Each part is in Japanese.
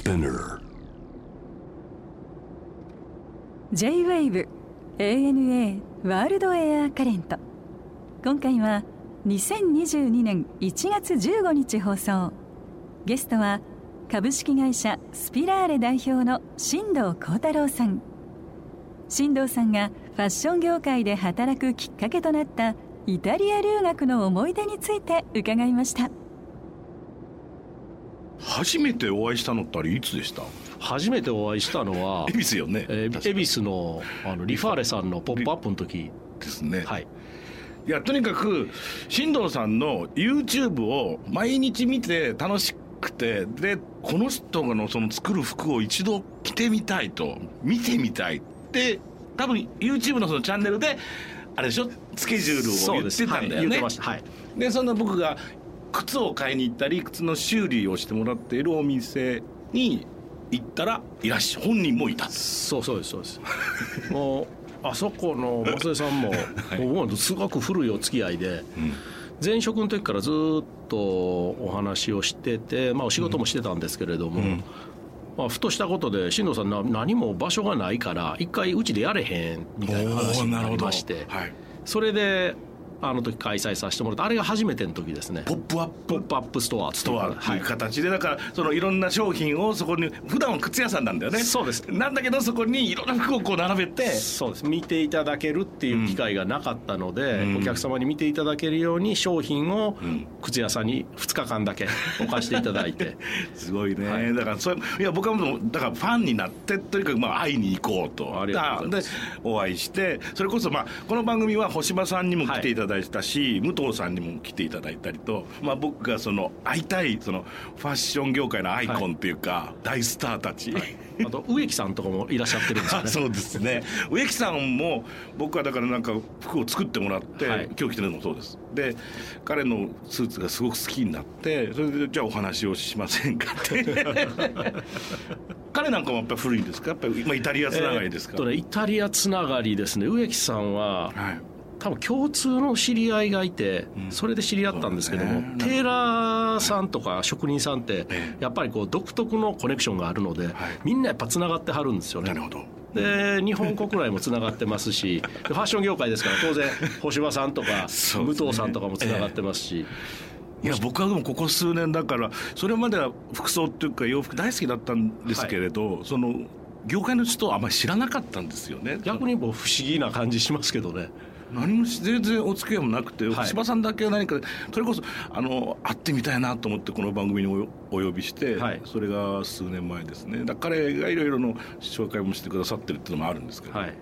Spinner. J-WAVE ANA ワールドエアカレント今回は2022年1月15日放送。ゲストは株式会社スピラーレ代表の新藤幸太郎さん。新藤さんがファッション業界で働くきっかけとなったイタリア留学の思い出について伺いました。初めてお会いしたのってあれいつでした？初めてお会いしたのは恵比寿よね、えー、恵比寿のあのリファーレさんの「ポップアップの時。ですね。はい。いやとにかく新藤さんの YouTube を毎日見て楽しくてでこの人のその作る服を一度着てみたいと見てみたいって多分 YouTube のそのチャンネルであれでしょ？スケジュールを言ってたんだよね。はい、言ってました。はい。でそんな僕が靴を買いに行ったり靴の修理をしてもらっているお店に行ったらいらっしゃ本人もいたそうそうですそうです。もうあそこの松江さんも、い。もうすごく古いお付き合いで、前職の時からずっとお話をしてて、まあ、お仕事もしてたんですけれども、まあ、ふとしたことで新藤さんな何も場所がないから一回うちでやれへんみたいな話になりまして、はい、それであの時開催させてもらってあれが初めての時ですね。ポップアップ。ポップアップストアストアとはいいう形で、だからそのいろんな商品をそこに普段は靴屋さんなんだよね。そうです。なんだけどそこにいろんな服をこう並べて。そうです。見ていただけるっていう機会がなかったので、うん。お客様に見ていただけるように商品をん。靴屋さんに2日間だけ置かしていただいて。すごいね、はい。だからそれいや僕はもうだからファンになってとにかくまあ会いに行こうと。ありがとうございます。でお会いしてそれこそまあこの番組は星葉さんにも来ていただいたし、武藤さんにも来ていただいたりと、まあ、僕がその会いたいそのファッション業界のアイコンっていうか、大スターたち、あと植木さんとかもいらっしゃってるんですよあね。そうですね。植木さんも僕はだからなんか服を作ってもらって、はい。今日着てるのもそうです。で彼のスーツがすごく好きになってそれでじゃあお話をしませんかって。彼なんかもやっぱり古いんですか？やっぱり、まあ、イタリアつながりですか、えーっとねイタリアつながりですね。植木さんははい多分共通の知り合いがいて、それで知り合ったんですけども、テーラーさんとか職人さんってえやっぱりこう独特のコネクションがあるので、みんなやっぱつながってはるんですよね。なるほど。で日本国内もつながってますし でファッション業界ですから当然 星葉さんとか武藤さんとかもつながってますし、いや僕はでもここ数年だからそれまでは服装っていうか洋服大好きだったんですけれど、その業界の人はあんまり知らなかったんですよね。逆にもう不思議な感じしますけどね何もし全然お付き合いもなくて、はい。柴さんだけ何かそれこそあの会ってみたいなと思ってこの番組におお呼びして、はい。それが数年前ですね。だから彼がいろいろの紹介もしてくださってるっていうのもあるんですけど、はい。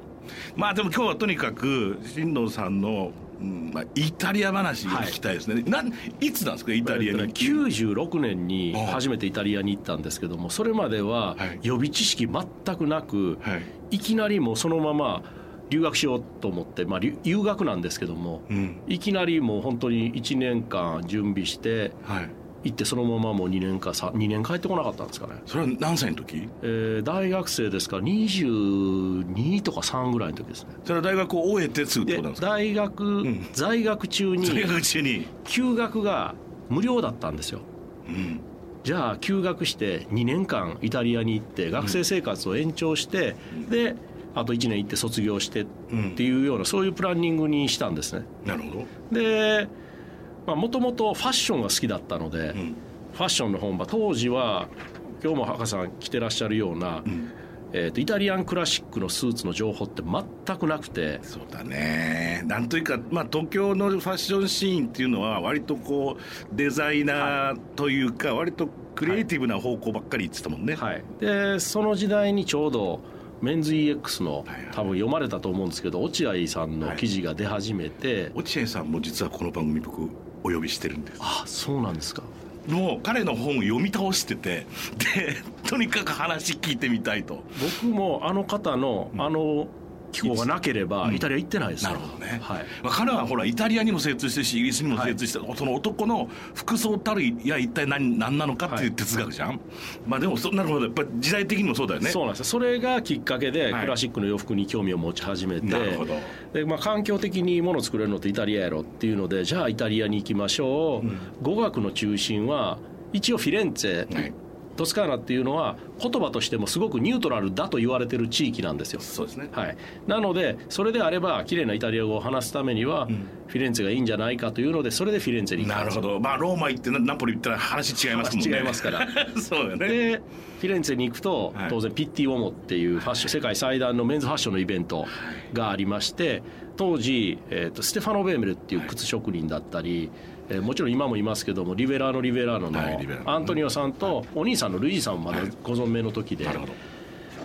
まあでも今日はとにかく新藤さんの、うんまあ、イタリア話を聞きたいですね、なんいつなんですかイタリアに、96年に初めてイタリアに行ったんですけどもそれまでははい。予備知識全くなく、はい。いきなりもうそのまま留学しようと思って、まあ、留留学なんですけども、うん。いきなりもう本当に1年間準備してはい。行ってそのままもう2年かさ2年帰ってこなかったんですかね、それは何歳の時？えー大学生ですから22とか3ぐらいの時ですね。それは大学を終えてすぐってでことなんですか？大学、ん。在学中に大学中に、休学が無料だったんですよ。うん、じゃあ休学して2年間イタリアに行って学生生活を延長して、であと1年行って卒業してっていうような、そういうプランニングにしたんですね。なるほど。でもともとファッションが好きだったので、ん。ファッションの本場当時は今日も博士さん着てらっしゃるような、えーとイタリアンクラシックのスーツの情報って全くなくて。そうだね。なんというか、まあ、東京のファッションシーンっていうのは割とこうデザイナーというか、割とクリエイティブな方向ばっかり言ってたもんね、はい、でその時代にちょうどメンズ EX のはいはい。多分読まれたと思うんですけど落合さんの記事が出始めて、落合さんも実はこの番組僕お呼びしてるんです。あそうなんですか。もう彼の本を読み倒しててでとにかく話聞いてみたいと。僕もあの方のあの気候がなければイタリア行ってないです。よ、なるほどね、はい。まあ、彼はほらイタリアにも精通してるしイギリスにも精通してる、その男の服装たるいや一体何何なのかっていう哲学じゃん、まあでもそなるほどやっぱり時代的にもそうだよね。そうなんですよ。それがきっかけではい。クラシックの洋服に興味を持ち始めて、なるほど。でまあ、環境的にもの作れるのってイタリアやろっていうのでじゃあイタリアに行きましょう、語学の中心は一応フィレンツェはいトスカーナっていうのは言葉としてもすごくニュートラルだと言われてる地域なんですよ。そうですね。はい、なのでそれであれば綺麗なイタリア語を話すためには、フィレンツェがいいんじゃないかというのでそれでフィレンツェに行ったなるほど。まあローマ行ってナポリ行ったら話違いますもんね。違いますから。そうよね。でフィレンツェに行くとはい。当然ピッティ・オモっていうファッション世界最大のメンズファッションのイベントがありまして当時、えー、とステファノ・ベーメルっていう靴職人だったり、えーもちろん今もいますけどもリベラーノ・リベラーノのはいアントニオさんとお兄さんのルイージさんもまだご存命の時で。なるほど。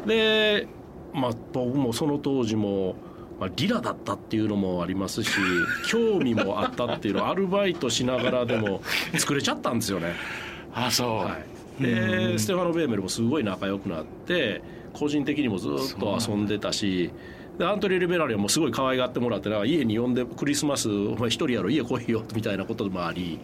で、まあ、僕もその当時も、まあ、リラだったっていうのもありますし 興味もあったっていうのをアルバイトしながらでも作れちゃったんですよね。あそう、はい、でステファノ・ベーメルもすごい仲良くなって個人的にもずっと遊んでたしでアントニー・リベラリはもすごい可愛がってもらってな家に呼んでクリスマスお前一人やろ家来いよみたいなこともあり。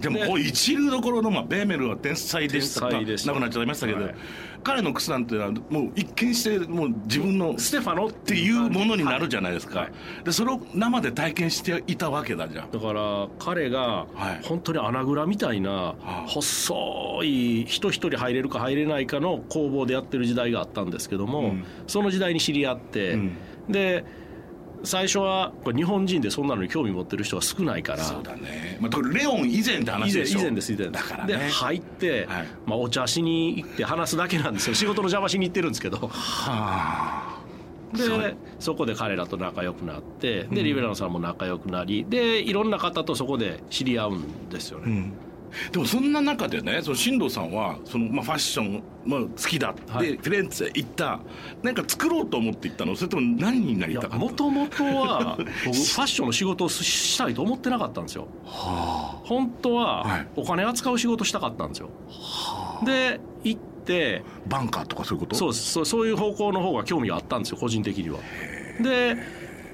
でも一流どころの、まあ、ベーメルは天才でした天才でした。亡くなっちゃいましたけど、はい。彼の靴なんてのはもう一見してもう自分のっステファノ？っていうものになるじゃないですか、はい。でそれを生で体験していたわけだじゃんだから彼がはい。本当に穴蔵みたいなあ。細い人一人入れるか入れないかの工房でやってる時代があったんですけども、うん。その時代に知り合って、うん。で最初はこれ日本人でそんなのに興味持ってる人が少ないから。そうだね、まあ、これレオン以前って話でしょ。以前です以前だからでね入って、はい。まあ、お茶しに行って話すだけなんですよ。仕事の邪魔しに行ってるんですけど。はあ。でそこで彼らと仲良くなってでリベラノさんも仲良くなりでいろんな方とそこで知り合う。んですよね、うん でもそんな中でねその進藤さんはその、まあ、ファッション、まあ、好きだって、はい。フィレンツェ行ったなんか作ろうと思って行ったの？それとも何になりたかった？もともとは 僕ファッションの仕事をしたいと思ってなかったんですよ。は本当ははい。お金扱う仕事したかったんですよ。で行ってあバンカーとかそういうこと？そうそうそういう方向の方が興味があったんですよ個人的には。で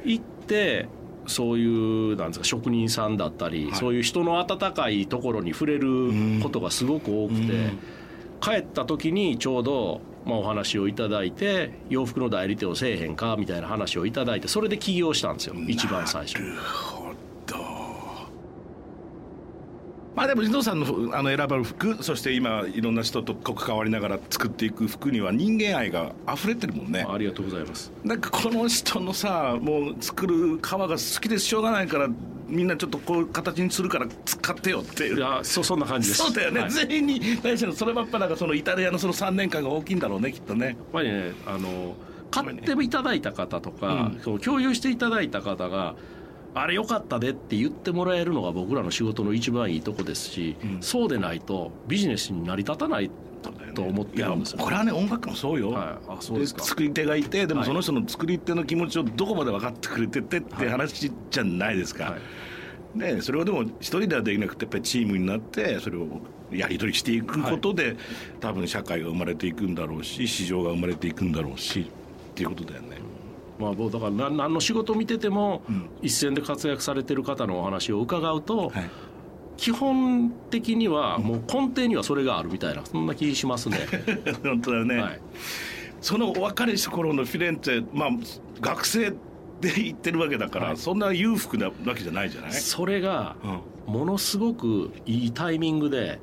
行ってそういうなんですか職人さんだったり、はい。そういう人の温かいところに触れることがすごく多くて、うん。帰った時にちょうど、まあ、お話をいただいて洋服の代理店をせえへんかみたいな話をいただいてそれで起業したんですよ一番最初なるほどまあでも進藤さんのあの選ばれる服そして今いろんな人と関わりながら作っていく服には人間愛が溢れてるもんね。あ りがとうございます。なんかこの人のさもう作る革が好きでしょうがないからみんなちょっとこういう形にするから使ってよっていう。いやそそんな感じです。そうだよね、はい。全員に対してのそればっかなんかそのイタリアのその3年間が大きいんだろうねきっとね。やっぱりねあの買っていただいた方とか、うん。共有していただいた方があれよかったでって言ってもらえるのが僕らの仕事の一番いいとこですし、うん。そうでないとビジネスに成り立たないと思ってるんですよ、これはね音楽もそうよ、はい。あそうですか。作り手がいてでもはい。その人の作り手の気持ちをどこまで分かってくれててって話じゃないですか、はい。ね、それをでも一人ではできなくてやっぱりチームになってそれをやり取りしていくことで、多分社会が生まれていくんだろうし市場が生まれていくんだろうしっていうことだよね。まあ、僕だから何何の仕事を見てても、うん。一線で活躍されてる方のお話を伺うと、はい。基本的にはもう根底にはそれがあるみたいなそんな気しますね。本当だよね、はい。そのお別れした頃のフィレンツェまあ学生で行ってるわけだから、はい。そんな裕福なわけじゃないじゃない、それがうん。ものすごくいいタイミングで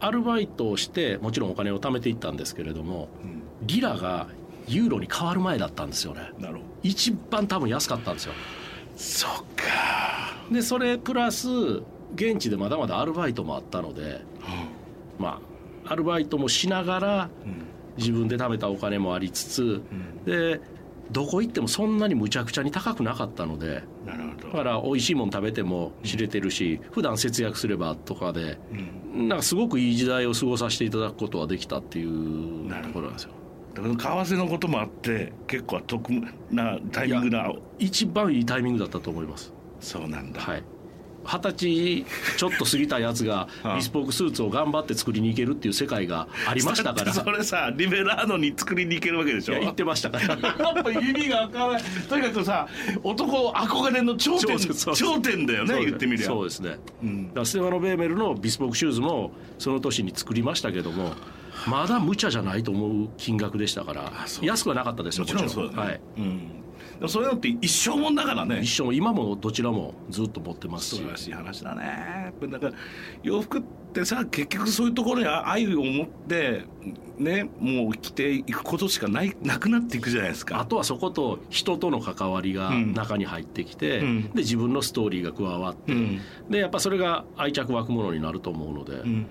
アルバイトをしてもちろんお金を貯めていったんですけれどもうん。リラがユーロに変わる前だったんですよね。なるほど。一番多分安かったんですよ。そっか、でそれプラス現地でまだまだアルバイトもあったのでまあアルバイトもしながらうん。自分で貯めたお金もありつつでどこ行ってもそんなにむちゃくちゃに高くなかったのでなるほど。だから美味しいもの食べても知れてるし普段節約すればとかでうん。なんかすごくいい時代を過ごさせていただくことはできたっていうところなんですよ。為替のこともあって結構得なタイミングな一番いいタイミングだったと思います。そうなんだ、はい。二十歳ちょっと過ぎたやつがはあビスポークスーツを頑張って作りに行けるっていう世界がありましたから。それ さリベラーノに作りに行けるわけでしょ？いや言ってましたから。やっぱ意味がわからないとにかくさ男憧れの頂点頂点だよね言ってみりゃそうですね。うんだからステファノ・ベーメルのビスポークシューズもその年に作りましたけどもまだ無茶じゃないと思う金額でしたから安くはなかったですよもちろんそうだね、はい、うん、でもそういうのって一生もんだからね。一生今もどちらもずっと持ってますし。素晴らしい話だね。だから洋服ってさ結局そういうところに愛を持ってねもう生きていくことしかないなくなっていくじゃないですか。あとはそこと人との関わりがうん。中に入ってきて、うん。で自分のストーリーが加わって、うん。でやっぱそれが愛着湧くものになると思うので、うん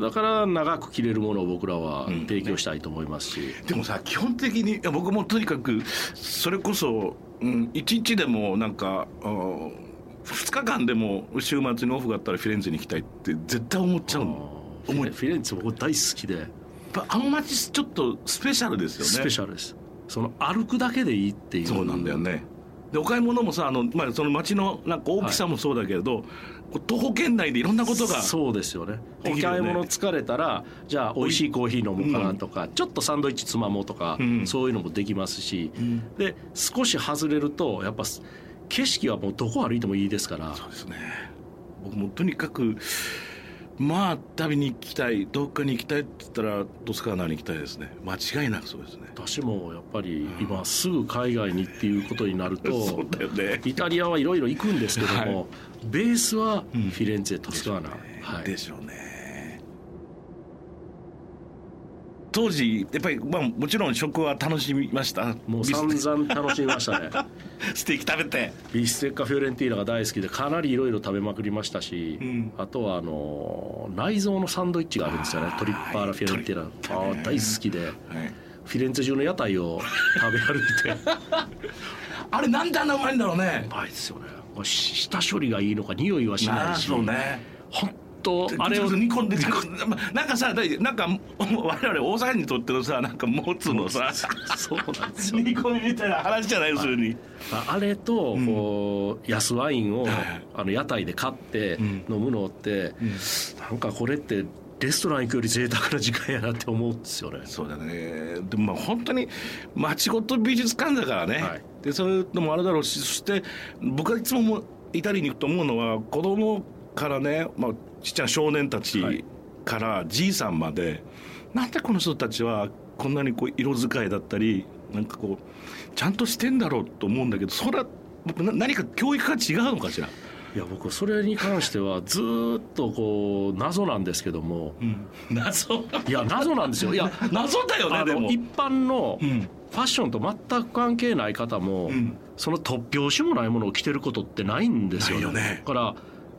だから長く着れるものを僕らはうん。提供したいと思いますし、でもさ基本的に僕もとにかくそれこそ、うん、1日でもなんかあー2日間でも週末にオフがあったらフィレンツェに行きたいって絶対思っちゃうの。フィレフィレンツェ僕大好きで。やっぱあの街ちょっとスペシャルですよね。スペシャルです。その歩くだけでいいっていう。そうなんだよね。でお買い物もさあの、まあ、その街のなんか大きさもそうだけれど、こう徒歩圏内でいろんなことがそうですよね。おできるよね。買い物疲れたらじゃあ美味しいコーヒー飲むかなとか、ちょっとサンドイッチつまもうとか、うん。そういうのもできますし、ん。で少し外れるとやっぱ景色はもうどこ歩いてもいいですから。そうですね。僕もとにかくまあ旅に行きたいどっかに行きたいって言ったらトスカーナに行きたいですね。間違いなくそうですね。私もやっぱり今すぐ海外にっていうことになるとそうだよね。イタリアはいろいろ行くんですけども、はい。ベースはフィレンツェ、トスカーナ、はい。でしょうね当時やっぱり、まあ、もちろん食は楽しみました。もう散々楽しみましたね。ステーキ食べて。ビステッカフィオレンティーナが大好きでかなりいろいろ食べまくりましたし、うん。あとはあの内臓のサンドイッチがあるんですよね。トリッパーラフィオレンティーナ。あー大好きで。はい。フィレンツェ中の屋台を 食べ歩いて。あれなんであんなうまいんだろうね。うまいですよね。下処理がいいのか匂いはしないし。ね。本当ああれれをを煮込んでまなんかさなんか我々大阪にとってのさなんかもつのさそうなんですよ。煮込みみたいな話じゃない要するに。あれとこう安ワインをはいあの屋台で買ってうん。飲むのってなんかこれってレストラン行くより贅沢な時間やなって思うんですよね。そうだね。でもまあ本当に町ごと美術館だからね、はい。でそういうのもあるだろうしそして僕はいつももうイタリアに行くと思うのは子供からね、まあ、ちっちゃな少年たはちい。からじいさんまで、なんでこの人たちはこんなにこう色使いだったりなんかこうちゃんとしてんだろうと思うんだけどそれは僕な何か教育が違うのかしら、いや僕それに関してはずーっとこう謎なんですけども。謎？いや謎なんですよ。いや謎だよねでも。一般のうん。ファッションと全く関係ない方も、うん。その突拍子もないものを着てることってないんですよないよね。だから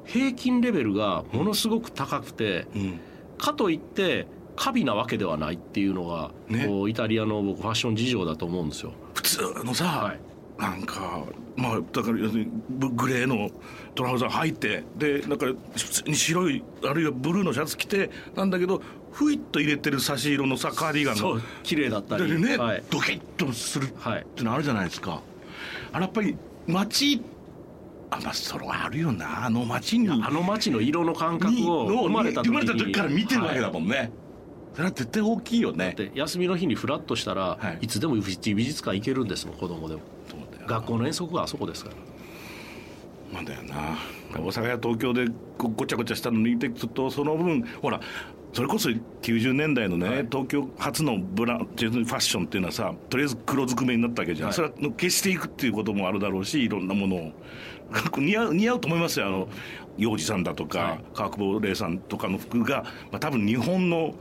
平均レベルがものすごく高くて、うん。かといって過敏なわけではないっていうのが、ね。こうイタリアの僕ファッション事情だと思うんですよ。普通のさ、はい。なんかまあだから要するにブグレーのトラウザー履いてでなんか普通に白いあるいはブルーのシャツ着てなんだけどふいっと入れてる差し色のさカーディガンの綺麗だったり、でね、はい。ドキッとするっはい、てのあるじゃないですか。あれやっぱり街あまあそれはあるよな。あの街に。あの街の色の感覚にを生まれた時に。生まれた時から見てるわけだもんね、それは絶対大きいよね。で休みの日にフラッとしたら、はい。い、つでも美術館行けるんですもん子供でも。学校の遠足があそこですから。なんだよな。大阪や東京でごごちゃごちゃしたのにいてくとその分ほらそれこそ90年代のね、東京初のブランファッションっていうのはさとりあえず黒ずくめになったわけじゃん、はい。それは消していくっていうこともあるだろうしいろんなものを。似合う似合うと思いますよ。あの洋治さんだとか、はい。川久保玲さんとかの服が、まあ、多分日本の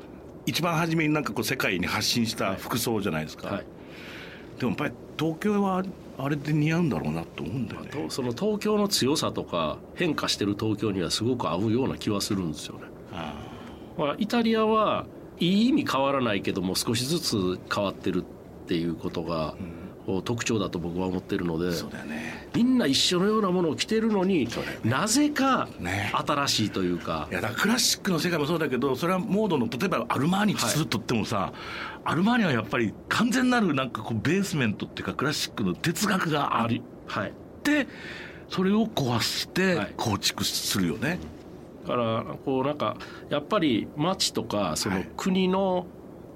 一番初めになんかこう世界に発信した服装じゃないですか、はい。でもやっぱり東京はあれで似合うんだろうなと思うんだよね、とその東京の強さとか変化してる東京にはすごく合うような気はするんですよね。あまあ、イタリアはいい意味変わらないけども少しずつ変わってるっていうことが、特徴だと僕は思ってるのであそうだよね。みんな一緒のようなものを着てるのに、なぜかね。新しいというか。いやだからクラシックの世界もそうだけどそれはモードの例えばアルマーニするとってもさ、アルマーニはやっぱり完全なるなんかこうベースメントっていうかクラシックの哲学がありはい。てそれを壊してはい。構築するよね、だからこうなんかやっぱり街とかそのはい。国の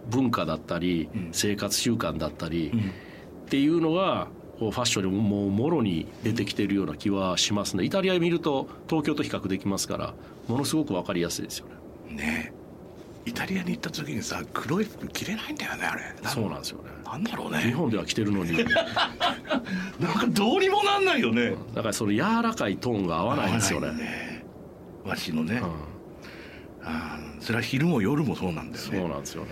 文化だったり、うん。生活習慣だったり、うん。っていうのがこうファッションにももうもろに出てきてるような気はしますね。イタリア見ると東京と比較できますからものすごく分かりやすいですよね。ね。イタリアに行った時にさ黒い服着れないんだよねあれ。そうなんですよね。なんだろうね。日本では着てるのに。なんかどうにもなんないよね。だからその柔らかいトーンが合わないんですよね和紙のね、うん。あーそれは昼も夜もそうなんだよそうねなんですよね。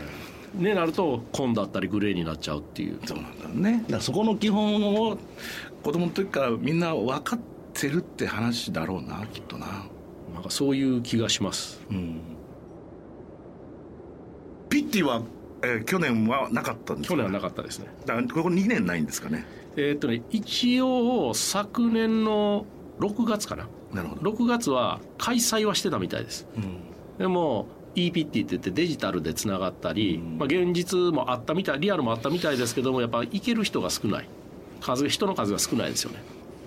ねなると紺だったりグレーになっちゃうっていう。そうなんだね。だからそこの基本を子供の時からみんな分かってるって話だろうなきっとな。なんかそういう気がします。うん。ピッティは、えー去年はなかったんですか？去年はなかったですね。だからここ2年ないんですかね？えーっとね一応昨年の6月かななるほど、6月は開催はしてたみたいです。うん。でも ePIT って言ってデジタルでつながったり、まあ、現実もあったみたいリアルもあったみたいですけどもやっぱ行ける人が少ない。数人の数が少ないですよね。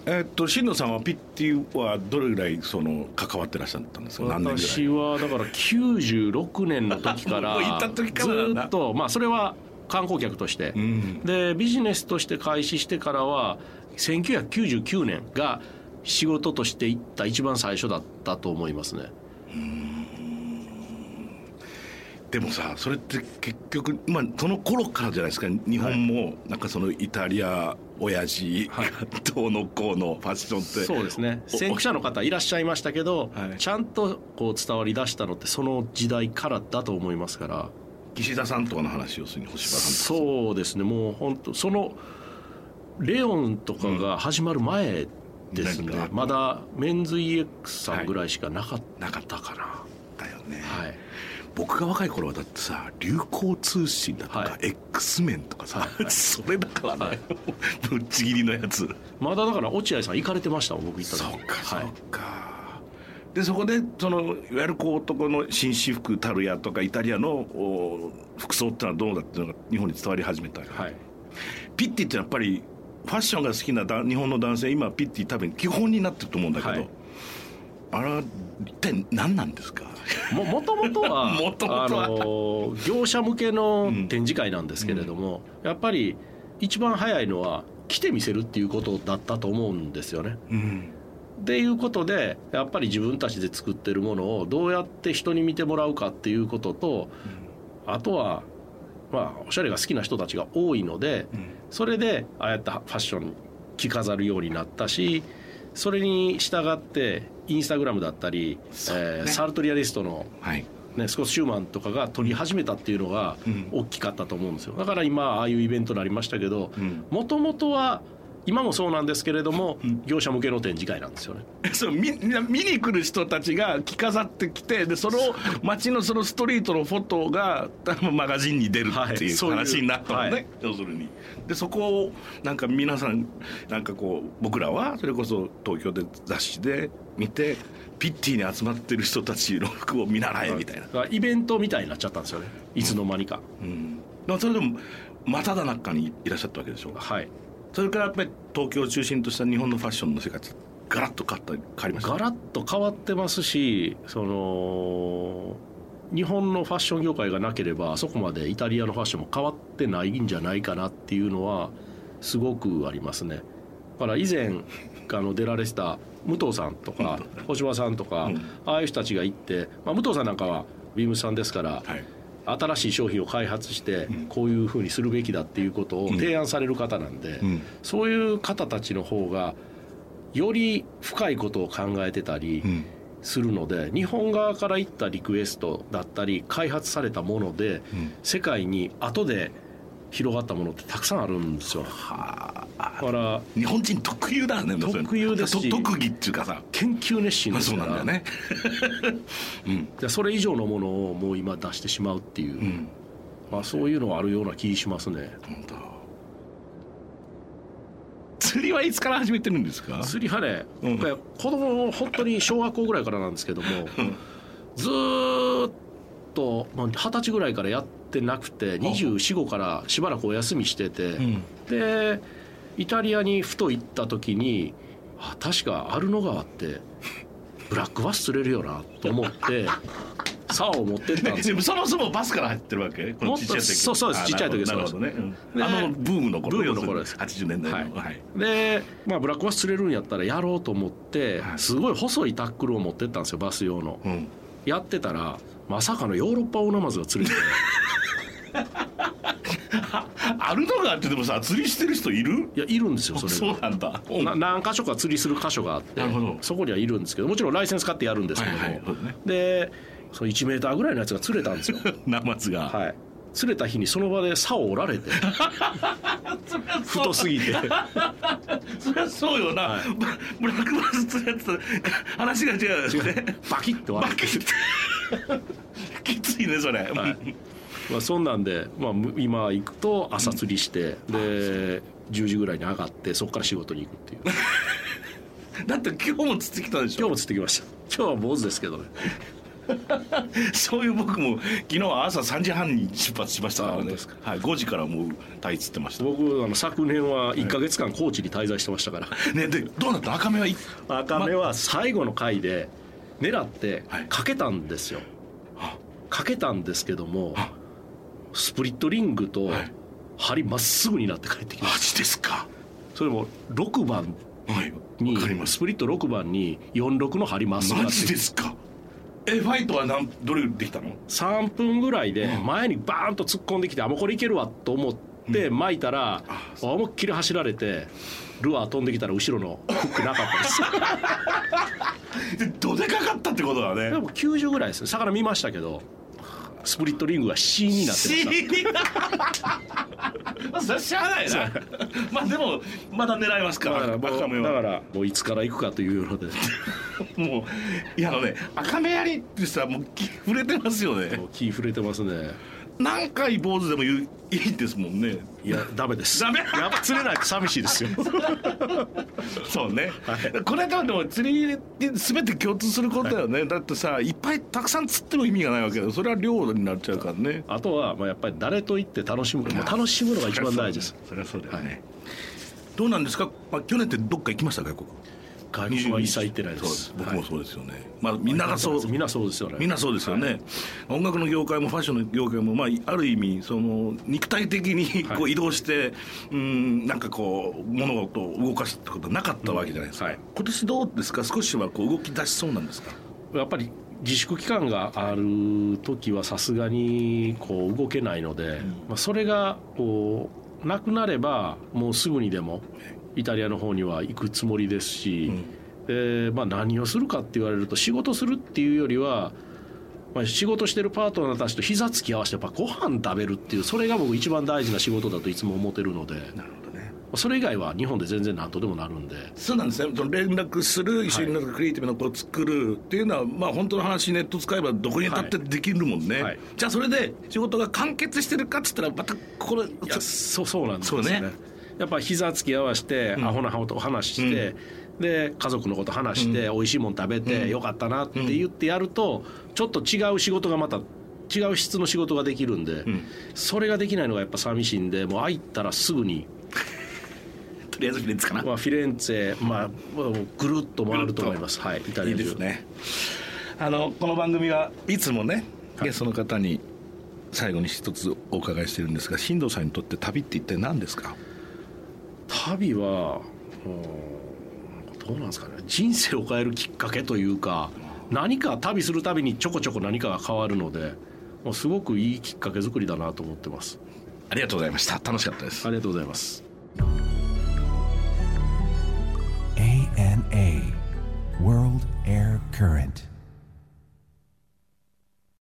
えーっと新野さんはピッティはどれぐらいその関わってらっしゃったんですか？私はだから96年の時からずっとまあそれは観光客として、うん。でビジネスとして開始してからは1999年が仕事として行った一番最初だったと思いますね。でもさそれって結局、まあ、その頃からじゃないですか。日本もなんかそのイタリア親父がどうのこうのファッションって。そうですね。お先駆者の方いらっしゃいましたけど、はい。ちゃんとこう伝わり出したのってその時代からだと思いますから。岸田さんとかの話をするに星葉さんそうですね。もう本当そのレオンとかが始まる前ですね、うんまだメンズ EX さんぐらいしかなかっなかったかな。だよね、たはい、僕が若い頃はだってさ流行通信だとか、はい。X メンとかさ、はい。はい。それだからね、はい。ぶっちぎりのやつ。まだだから落合さん行かれてました僕行った時。そうかそうはいか、でそこでそのいわゆるこう男の紳士服たるやとかイタリアのお服装ってのはどうだっていうのが日本に伝わり始めた、はい。ピッティってやっぱりファッションが好きなだ日本の男性今ピッティ多分基本になってると思うんだけど、はいあれは一体何なんですか？ももともとは もともとは。あの業者向けの展示会なんですけれども、やっぱり一番早いのは来て見せるっていうことだったと思うんですよね。うん。っていうことでやっぱり自分たちで作ってるものをどうやって人に見てもらうかっていうことと、あとはまあおしゃれが好きな人たちが多いので、うんそれでああやったファッションに着飾るようになったしそれに従ってインスタグラムだったり、ね。えーサルトリアリストの、はい。ね、スコット・シューマンとかが取り始めたっていうのがうん。大きかったと思うんですよ。だから今ああいうイベントになりましたけどうん。もともとは今もそうなんですけれども、業者向けの展示会なんですよね。そうみみんな見に来る人たちが着飾ってきてでその街のそのストリートのフォトがマガジンに出るっていう話になったのね、はい。要するに。でそこをなんか皆さんなんかこう僕らはそれこそ東京で雑誌で見てピッティに集まってる人たちの服を見習えみたいな、イベントみたいになっちゃったんですよね。いつの間にか、うん、でもそれでも真ただ中にいらっしゃったわけでしょ。はいそれからやっぱり東京を中心とした日本のファッションの世界ってガラッと変わった変わりました？ガラッと変わってますしその日本のファッション業界がなければあそこまでイタリアのファッションも変わってないんじゃないかなっていうのはすごくありますね。だから以前 あの出られてた武藤さんとか星葉さんとか、うん。ああいう人たちが行って、まあ、武藤さんなんかはビームスさんですから、はい新しい商品を開発してこういうふうにするべきだっていうことを提案される方なんで、うん。そういう方たちの方がより深いことを考えてたりうん。するので、日本側から行ったリクエストだったり開発されたもので、うん。世界に後で広がったものってたくさんあるんですよ。はあだから日本人特有だね特有ですしと特技っていうかさ。研究熱心まあですから。そうなんだよね。うん。でそれ以上のものをもう今出してしまうっていう、うん。まあ、そういうのはあるような気しますね。本当。釣りはいつから始めてるんですか？釣りはね、うん。子供本当に小学校ぐらいからなんですけども、ずーっとまあ二十歳ぐらいからやってなくて245からしばらくお休みしてて、ん。でイタリアにふと行った時にあ確かアルノ川ってブラックバス釣れるよなと思って竿を持ってったんですよ。そもそもバスから入ってるわけ？このちっちゃい時。そうそうです。あちっちゃい時ですなるほどね、うん。であのブームの頃ブームの頃です。80年代の。はい。はい。で、まあ、ブラックバス釣れるんやったらやろうと思ってはい。すごい細いタックルを持ってったんですよバス用の。うん。やってたらまさかのヨーロッパオオナマズが釣れてアルノ川ってでもさ釣りしてる人いる？いやいるんですよそれ。そうが。なんだ。な何箇所か釣りする箇所があってなるほど。そこにはいるんですけどもちろんライセンス買ってやるんですけども、はいはい。ね。でその1メーターぐらいのやつが釣れたんですよ。ナマズが、はい。釣れた日にその場で竿を折られて。太すぎて。そりゃそうよな、はい。ブラックバス釣るやつと話が違うよね。バキッと割れて。きついねそれ、はいまあ、そんなんで、まあ、む今行くと朝釣りして、で10時ぐらいに上がってそこから仕事に行くっていう。だって今日も釣ってきたでしょ？今日も釣ってきました。今日は坊主ですけどね。そういう僕も昨日は朝3時半に出発しましたからね。はい、5時からもうタイ釣ってました。僕あの昨年は1か月間高知に滞在してましたから。ねでどうなった？赤目はい赤目は最後の回で狙ってはい。かけたんですよ、あ。かけたんですけどもあスプリットリングとはい。針まっすぐになって帰ってきましマジですか？たそれも6番はい。にわかります。スプリット6番に46の針まっすぐマジですか？えファイトはどれできたの？3分ぐらいで前にバーンと突っ込んできてあもうこれいけるわと思って巻いたら、思いっきり走られてルアー飛んできたら後ろのフックなかったです。でどでかかったってことだね。でも90ぐらいです。ね魚見ましたけどスプリットリングが C になってまし C にまあそれはしゃあないな。まあでもまだ狙いますからもうら赤目は。だからもういつから行くかというので。もういやあのね赤目やりってさもう気触れてますよね。もう気触れてますね。何回坊主でも言ういいですもんね。いやダメです。ダメ。やっぱ釣れないと寂しいですよ。そうね、これはでも釣りって全て共通することだよね、だってさいっぱいたくさん釣っても意味がないわけだよ。それは量になっちゃうからね。あとはまあやっぱり誰と行って楽しむ楽しむのが一番大事です。それはそうだよね、どうなんですか、まあ、去年ってどっか行きました外国外国は一切行ってないです。僕もそうですよね、まあみんながそう。みんなそうですよね。みんなそうですよね、音楽の業界もファッションの業界も、まあ、ある意味その肉体的にこはい。う移動して、うんなんかこう物事を動かすってことはなかったわけじゃないですか、はい。今年どうですか？少しはこう動き出しそうなんですか？やっぱり自粛期間がある時はさすがにこう動けないので、まあ、それがこうなくなればもうすぐにでもイタリアの方には行くつもりですし、でまあ、何をするかって言われると仕事するっていうよりは、まあ、仕事してるパートナーたちと膝つき合わせてやっぱご飯食べるっていうそれが僕一番大事な仕事だといつも思ってるので。なるほど。ねそれ以外は日本で全然何とでもなるんで。そうなんですね。連絡する一緒になんかクリエイティブなことを作るっていうのは、まあ本当の話ネット使えばどこにだってできるもんね、はい。じゃあそれで仕事が完結してるかっつったらまたこれそうそうなんですよねね。やっぱ膝つき合わせて、アホなことを話して、で家族のこと話して、美味しいもん食べて、よかったなって言ってやるとちょっと違う仕事がまた違う質の仕事ができるんで、それができないのがやっぱ寂しいんでもう空いたらすぐに、とりあえずフィレンツェかな、まあ、フィレンツェ、まあ、ぐるっと回ると思います。はいイタリいアですね。あのこの番組はいつもねゲストの方に最後に一つお伺いしてるんですが新藤さんにとって旅って一体何ですか？旅はうんどうなんですかね。人生を変えるきっかけというか何か旅するたびにちょこちょこ何かが変わるのでもうすごくいいきっかけ作りだなと思ってます。ありがとうございました。楽しかったです。ありがとうございます ANA World Air Current